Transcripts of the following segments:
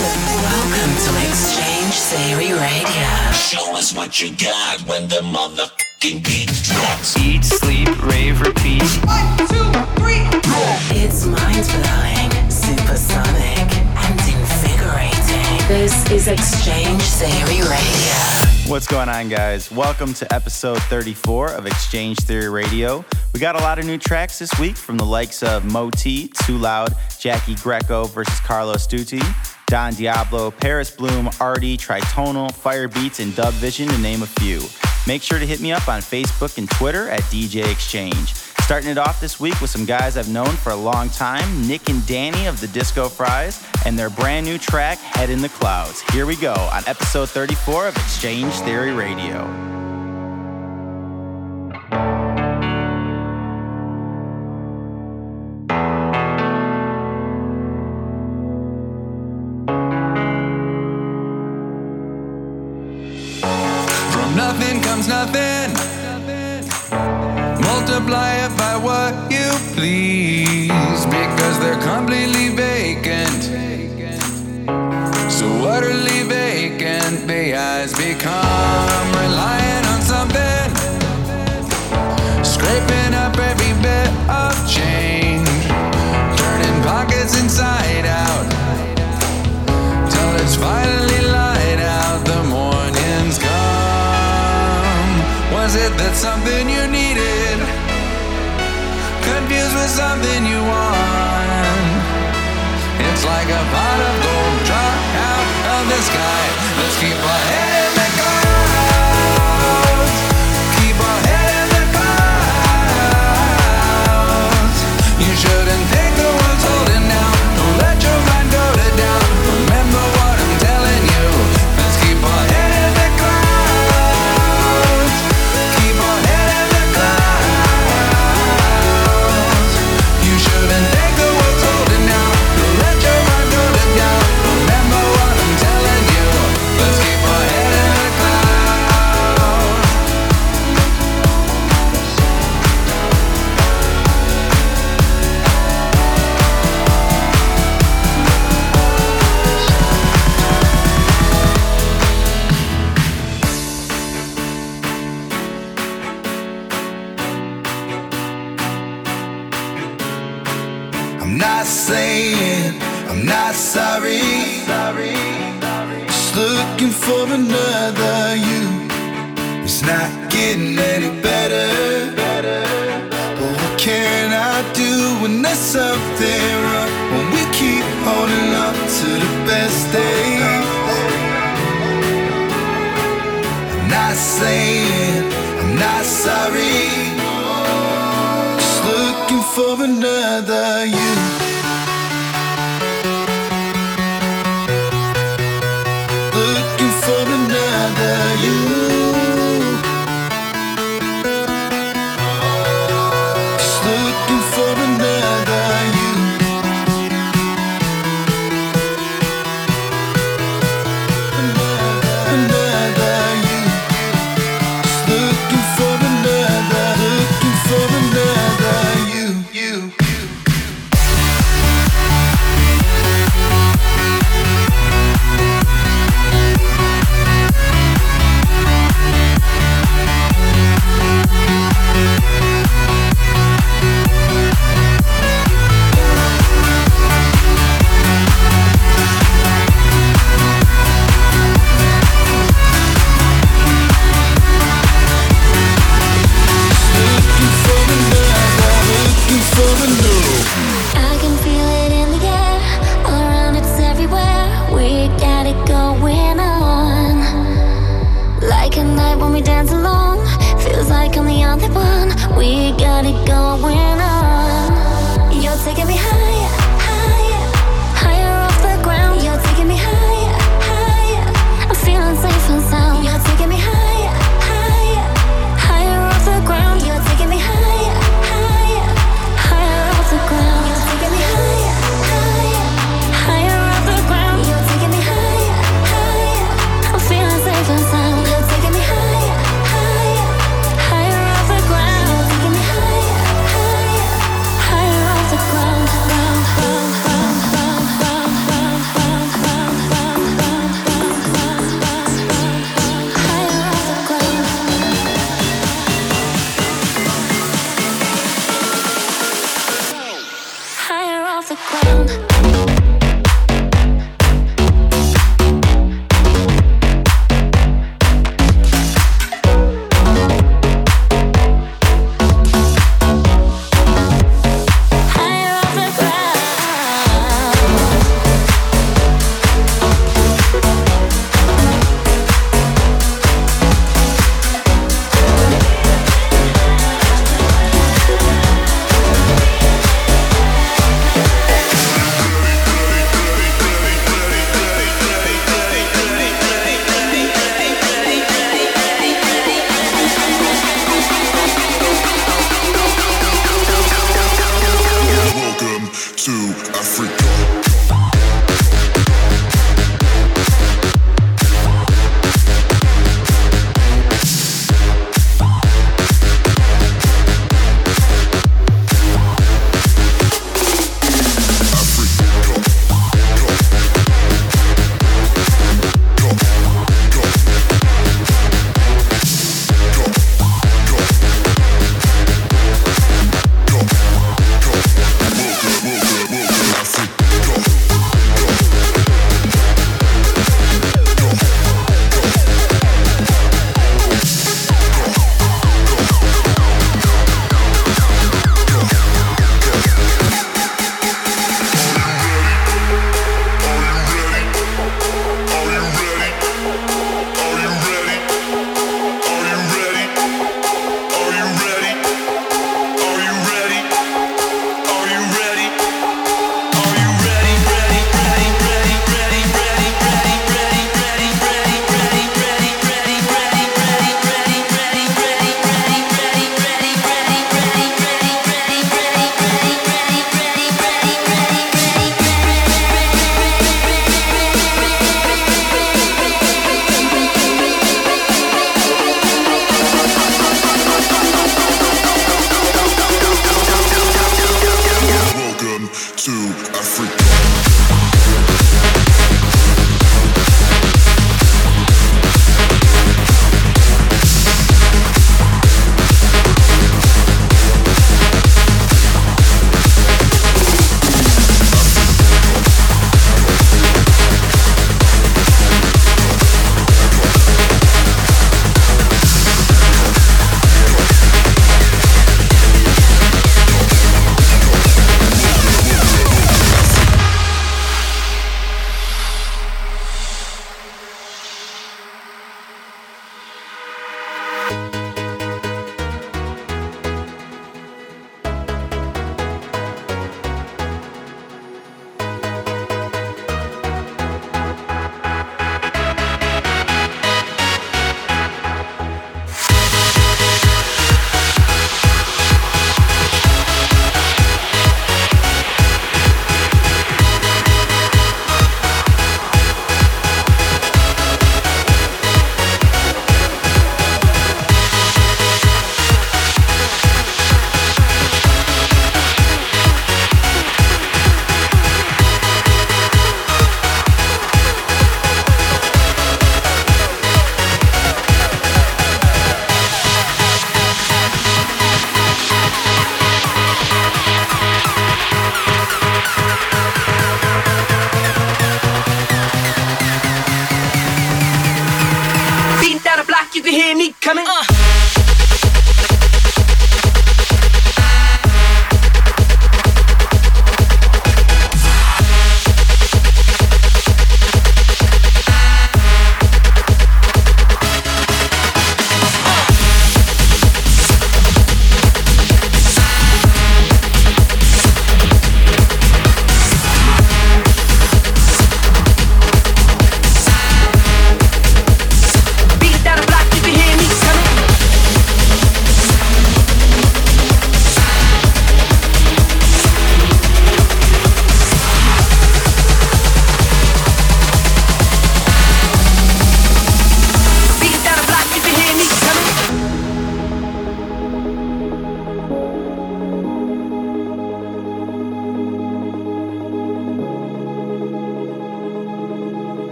Welcome to X-Change Theory Radio. Show us what you got when the motherfucking beat drops. Eat, sleep, rave, repeat. It's mind-blowing, supersonic, and invigorating. This is X-Change Theory Radio. What's going on, guys? Welcome to episode 34 of X-Change Theory Radio. We got a lot of new tracks this week from the likes of MOTi, Too Loud, Jacky Greco versus Carlo Astuti, Don Diablo, Paris Blohm, Arty, Tritonal, Firebeatz, and DubVision, to name a few. Make sure to hit me up on Facebook and Twitter at DJ X-Change. Starting it off this week with some guys I've known for a long time, Nick and Danny of the Disco Fries, and their brand new track, Head in the Clouds. Here we go on episode 34 of X-Change Theory Radio. Nothing nothing. Multiply it by what you please, because they're completely vacant. So utterly vacant, the eyes become something you want. It's like a pot of gold drop out of the sky. Let's keep our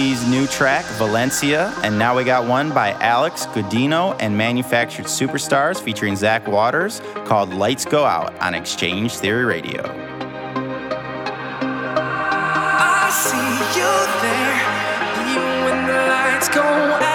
New track, Valencia, and now we got one by Alex Gaudino and Manufactured Superstars featuring Zak Waters called Lights Go Out on X-Change Theory Radio. I see you there, even when the lights go out.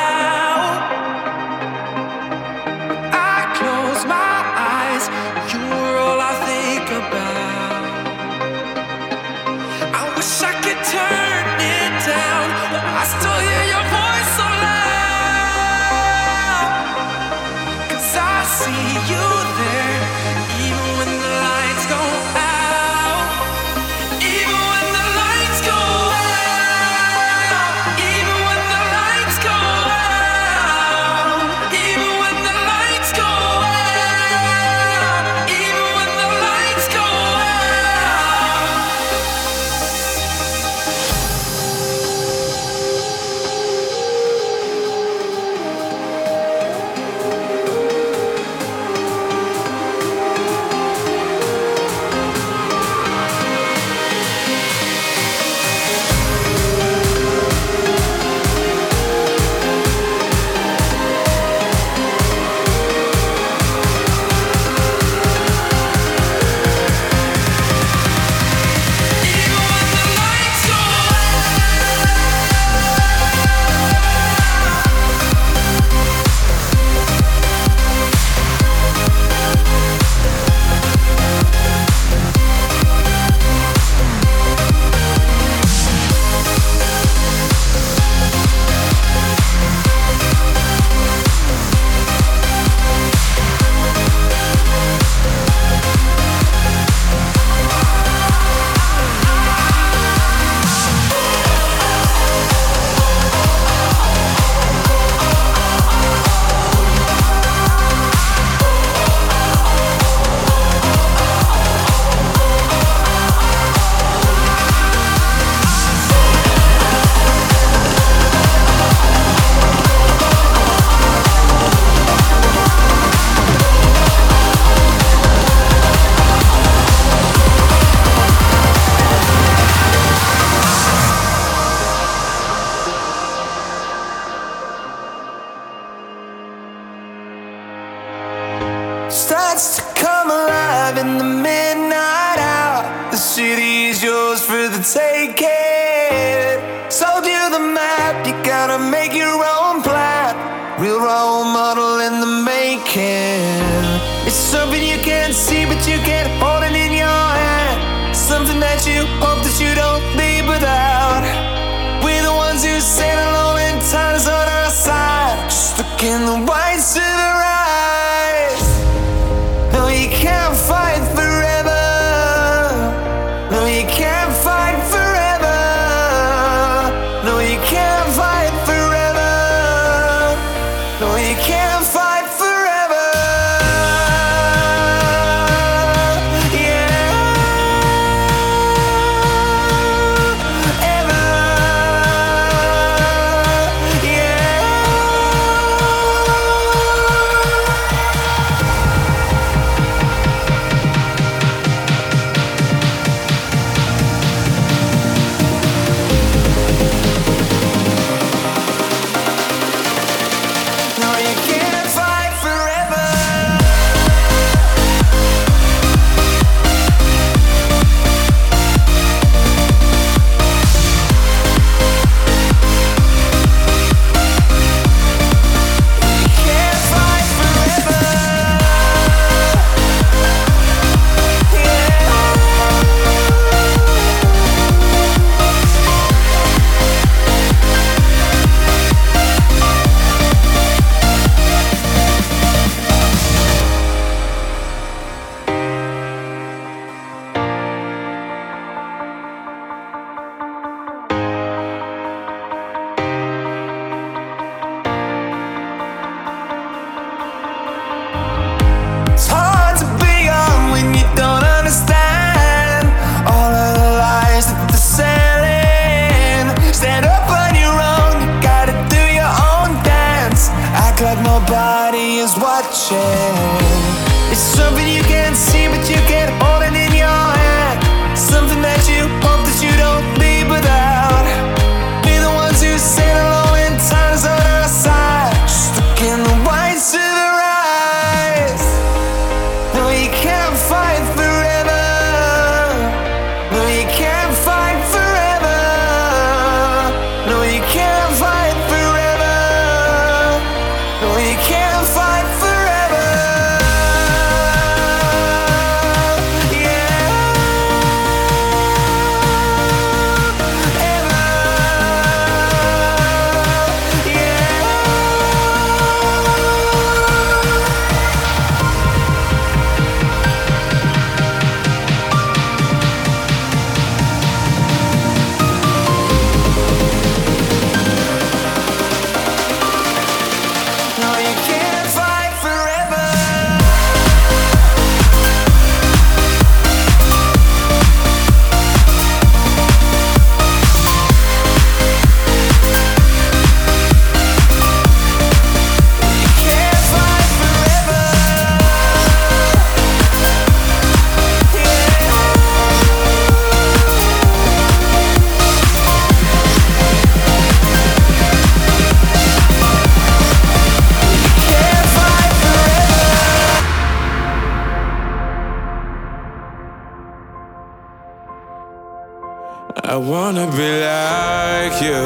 Wanna be like you.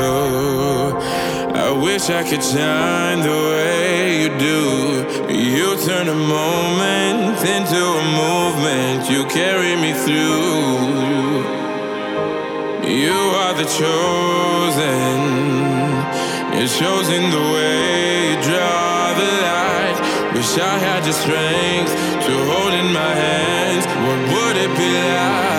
I wish I could shine the way you do. You turn a moment into a movement. You carry me through. You are the chosen. It shows in the way you draw the line. Wish I had the strength to hold in my hands. What would it be like?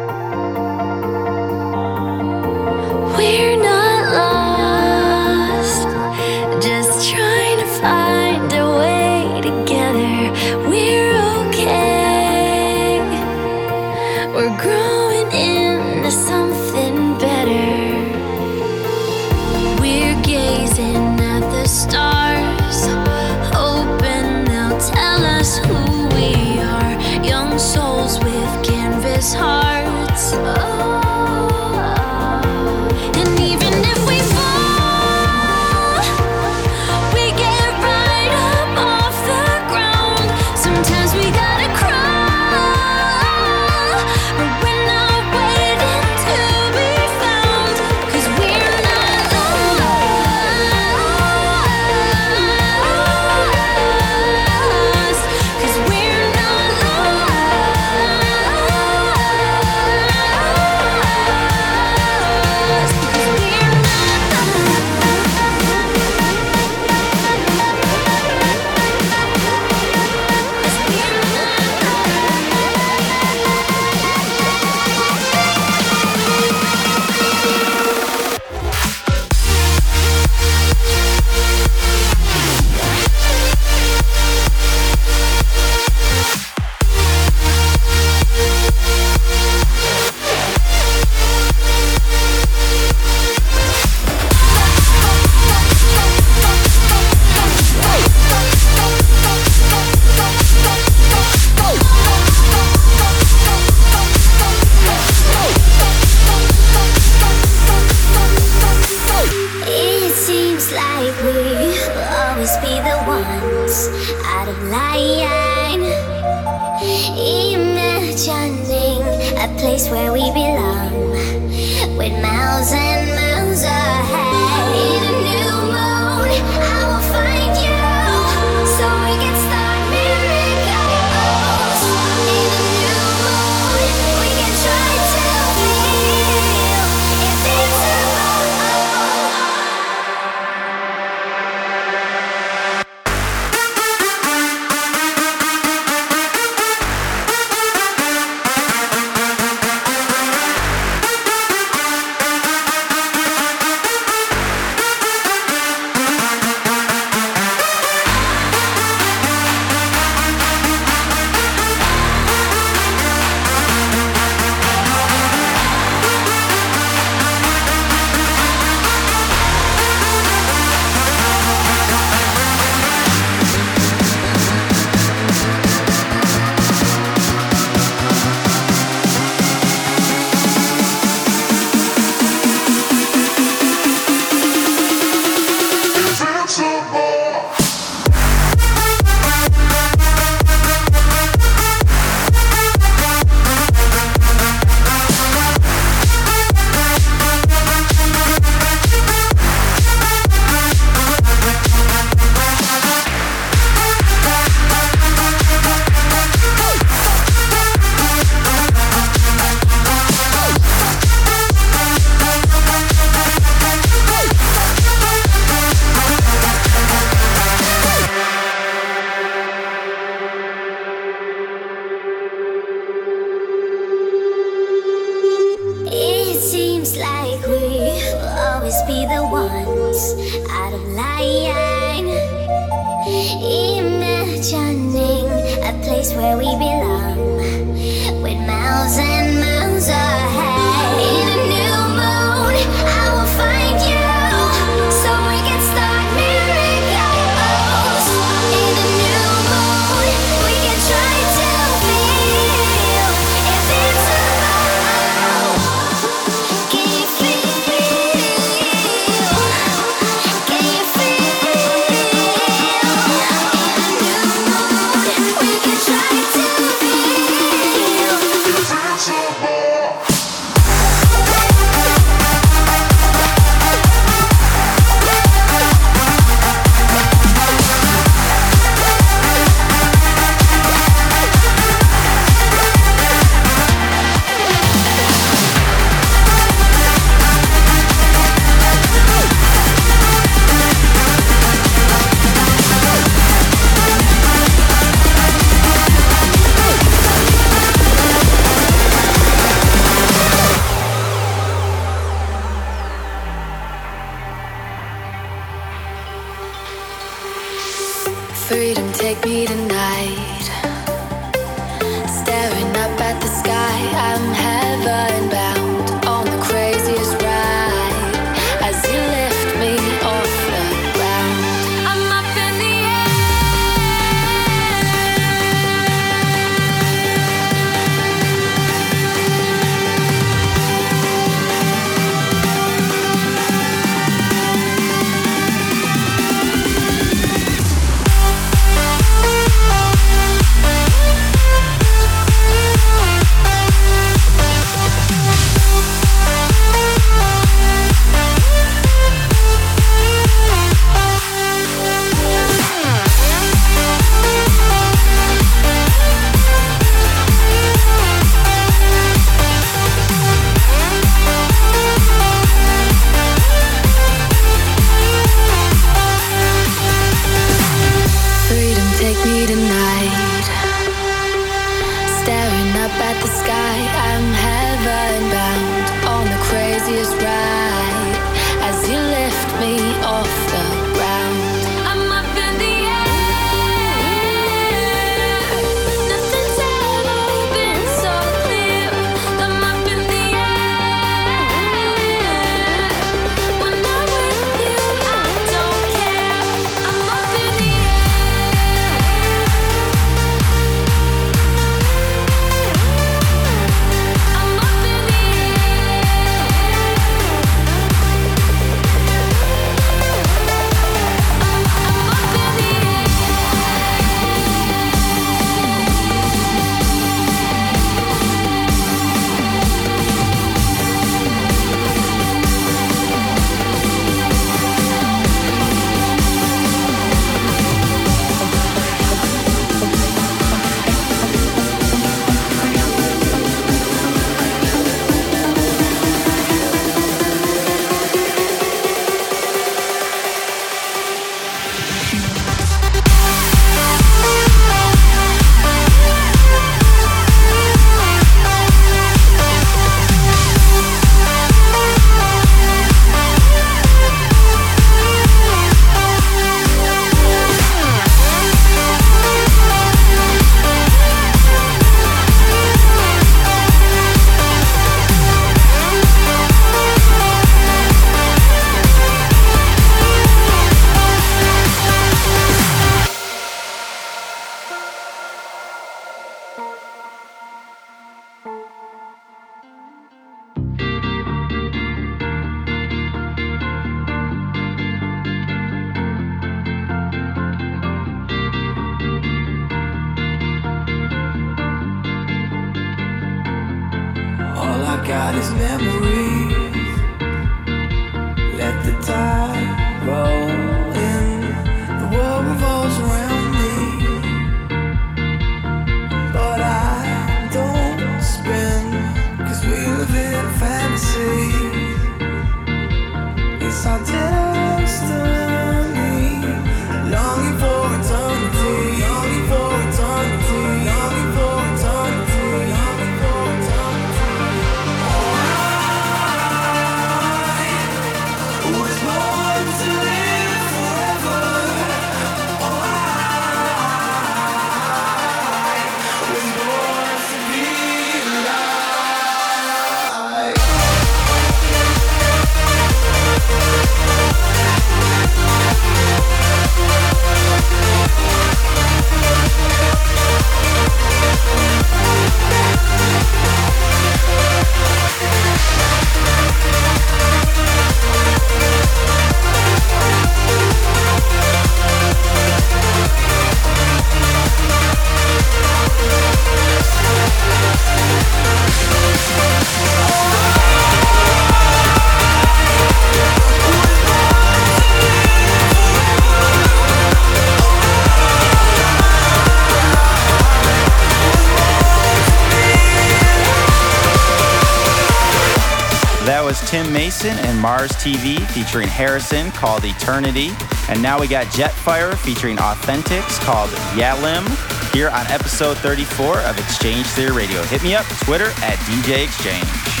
Mason and Marrs TV featuring Harrison called Eternity. And now we got Jetfire featuring Authentix called Yalem here on episode 34 of X-Change Theory Radio. Hit me up, Twitter at DJ X-Change.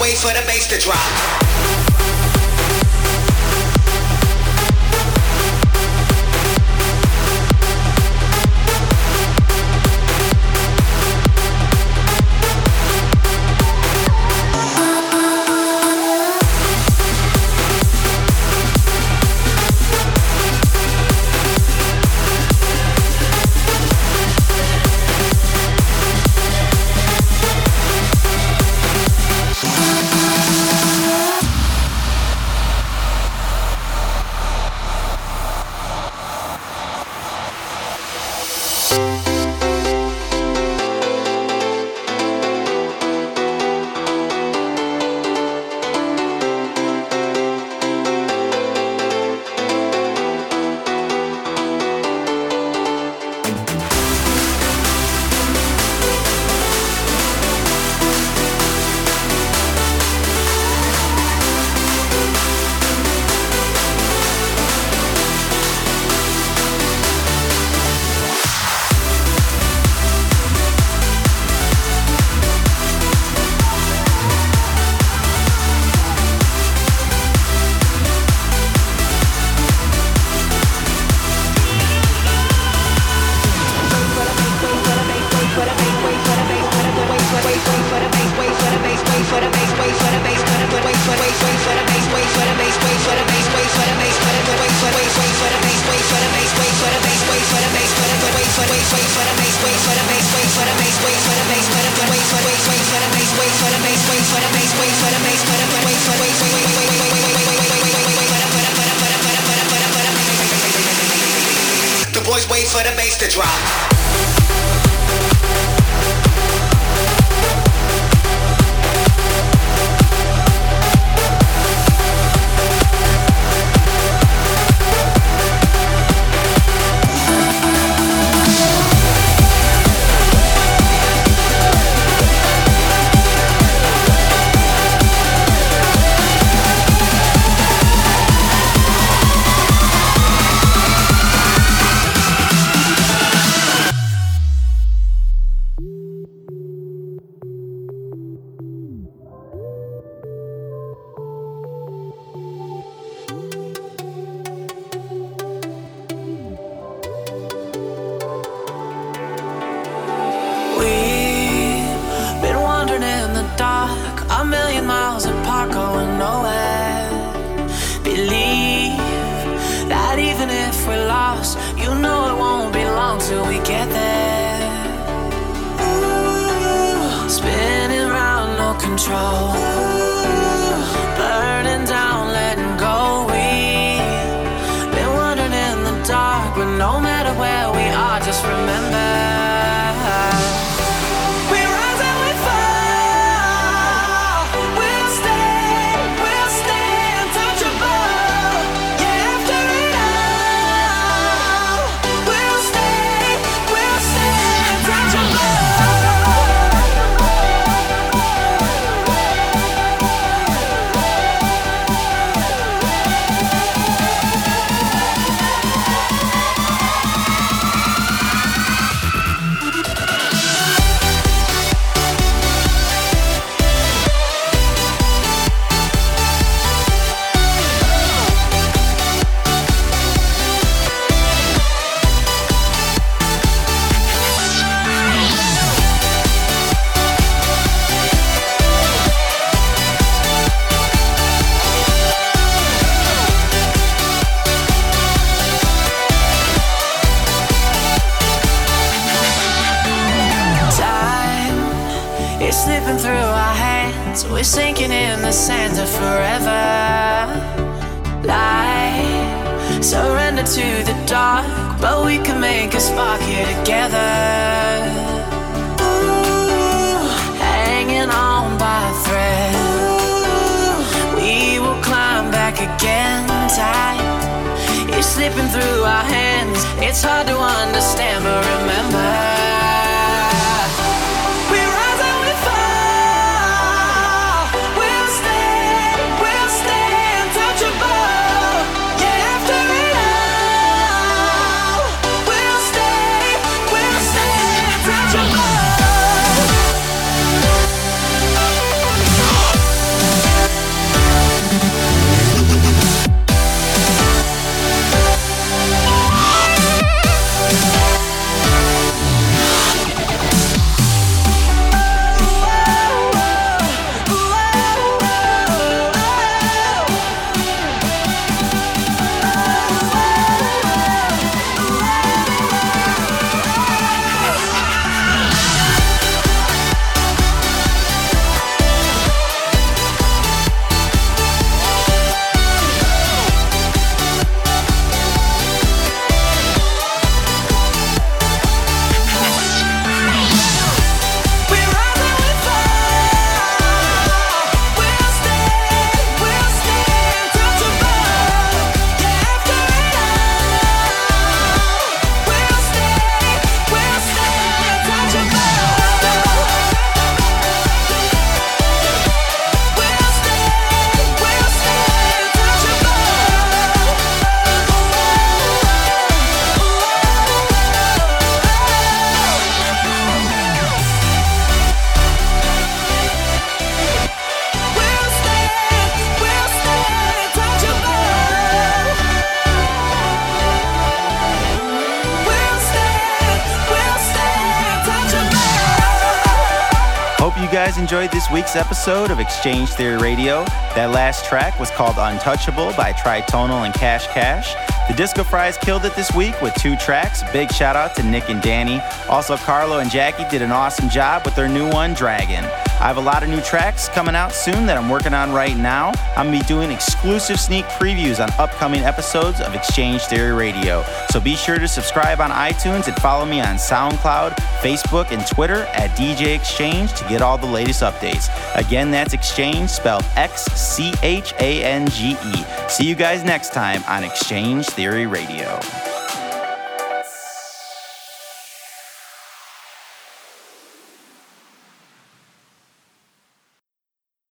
Wait for the bass to drop. for the bass to drop. Enjoyed this week's episode of X-Change Theory Radio. That last track was called Untouchable by Tritonal and Cash Cash. The Disco Fries killed it this week with two tracks. Big shout out to Nick and Danny. Also, Carlo and Jacky did an awesome job with their new one, Dragon. I have a lot of new tracks coming out soon that I'm working on right now. I'm going to be doing exclusive sneak previews on upcoming episodes of X-Change Theory Radio. So be sure to subscribe on iTunes and follow me on SoundCloud, Facebook, and Twitter at DJ X-Change to get all the latest updates. Again, that's X-Change spelled X C H A N G E. See you guys next time on X-Change Theory Radio.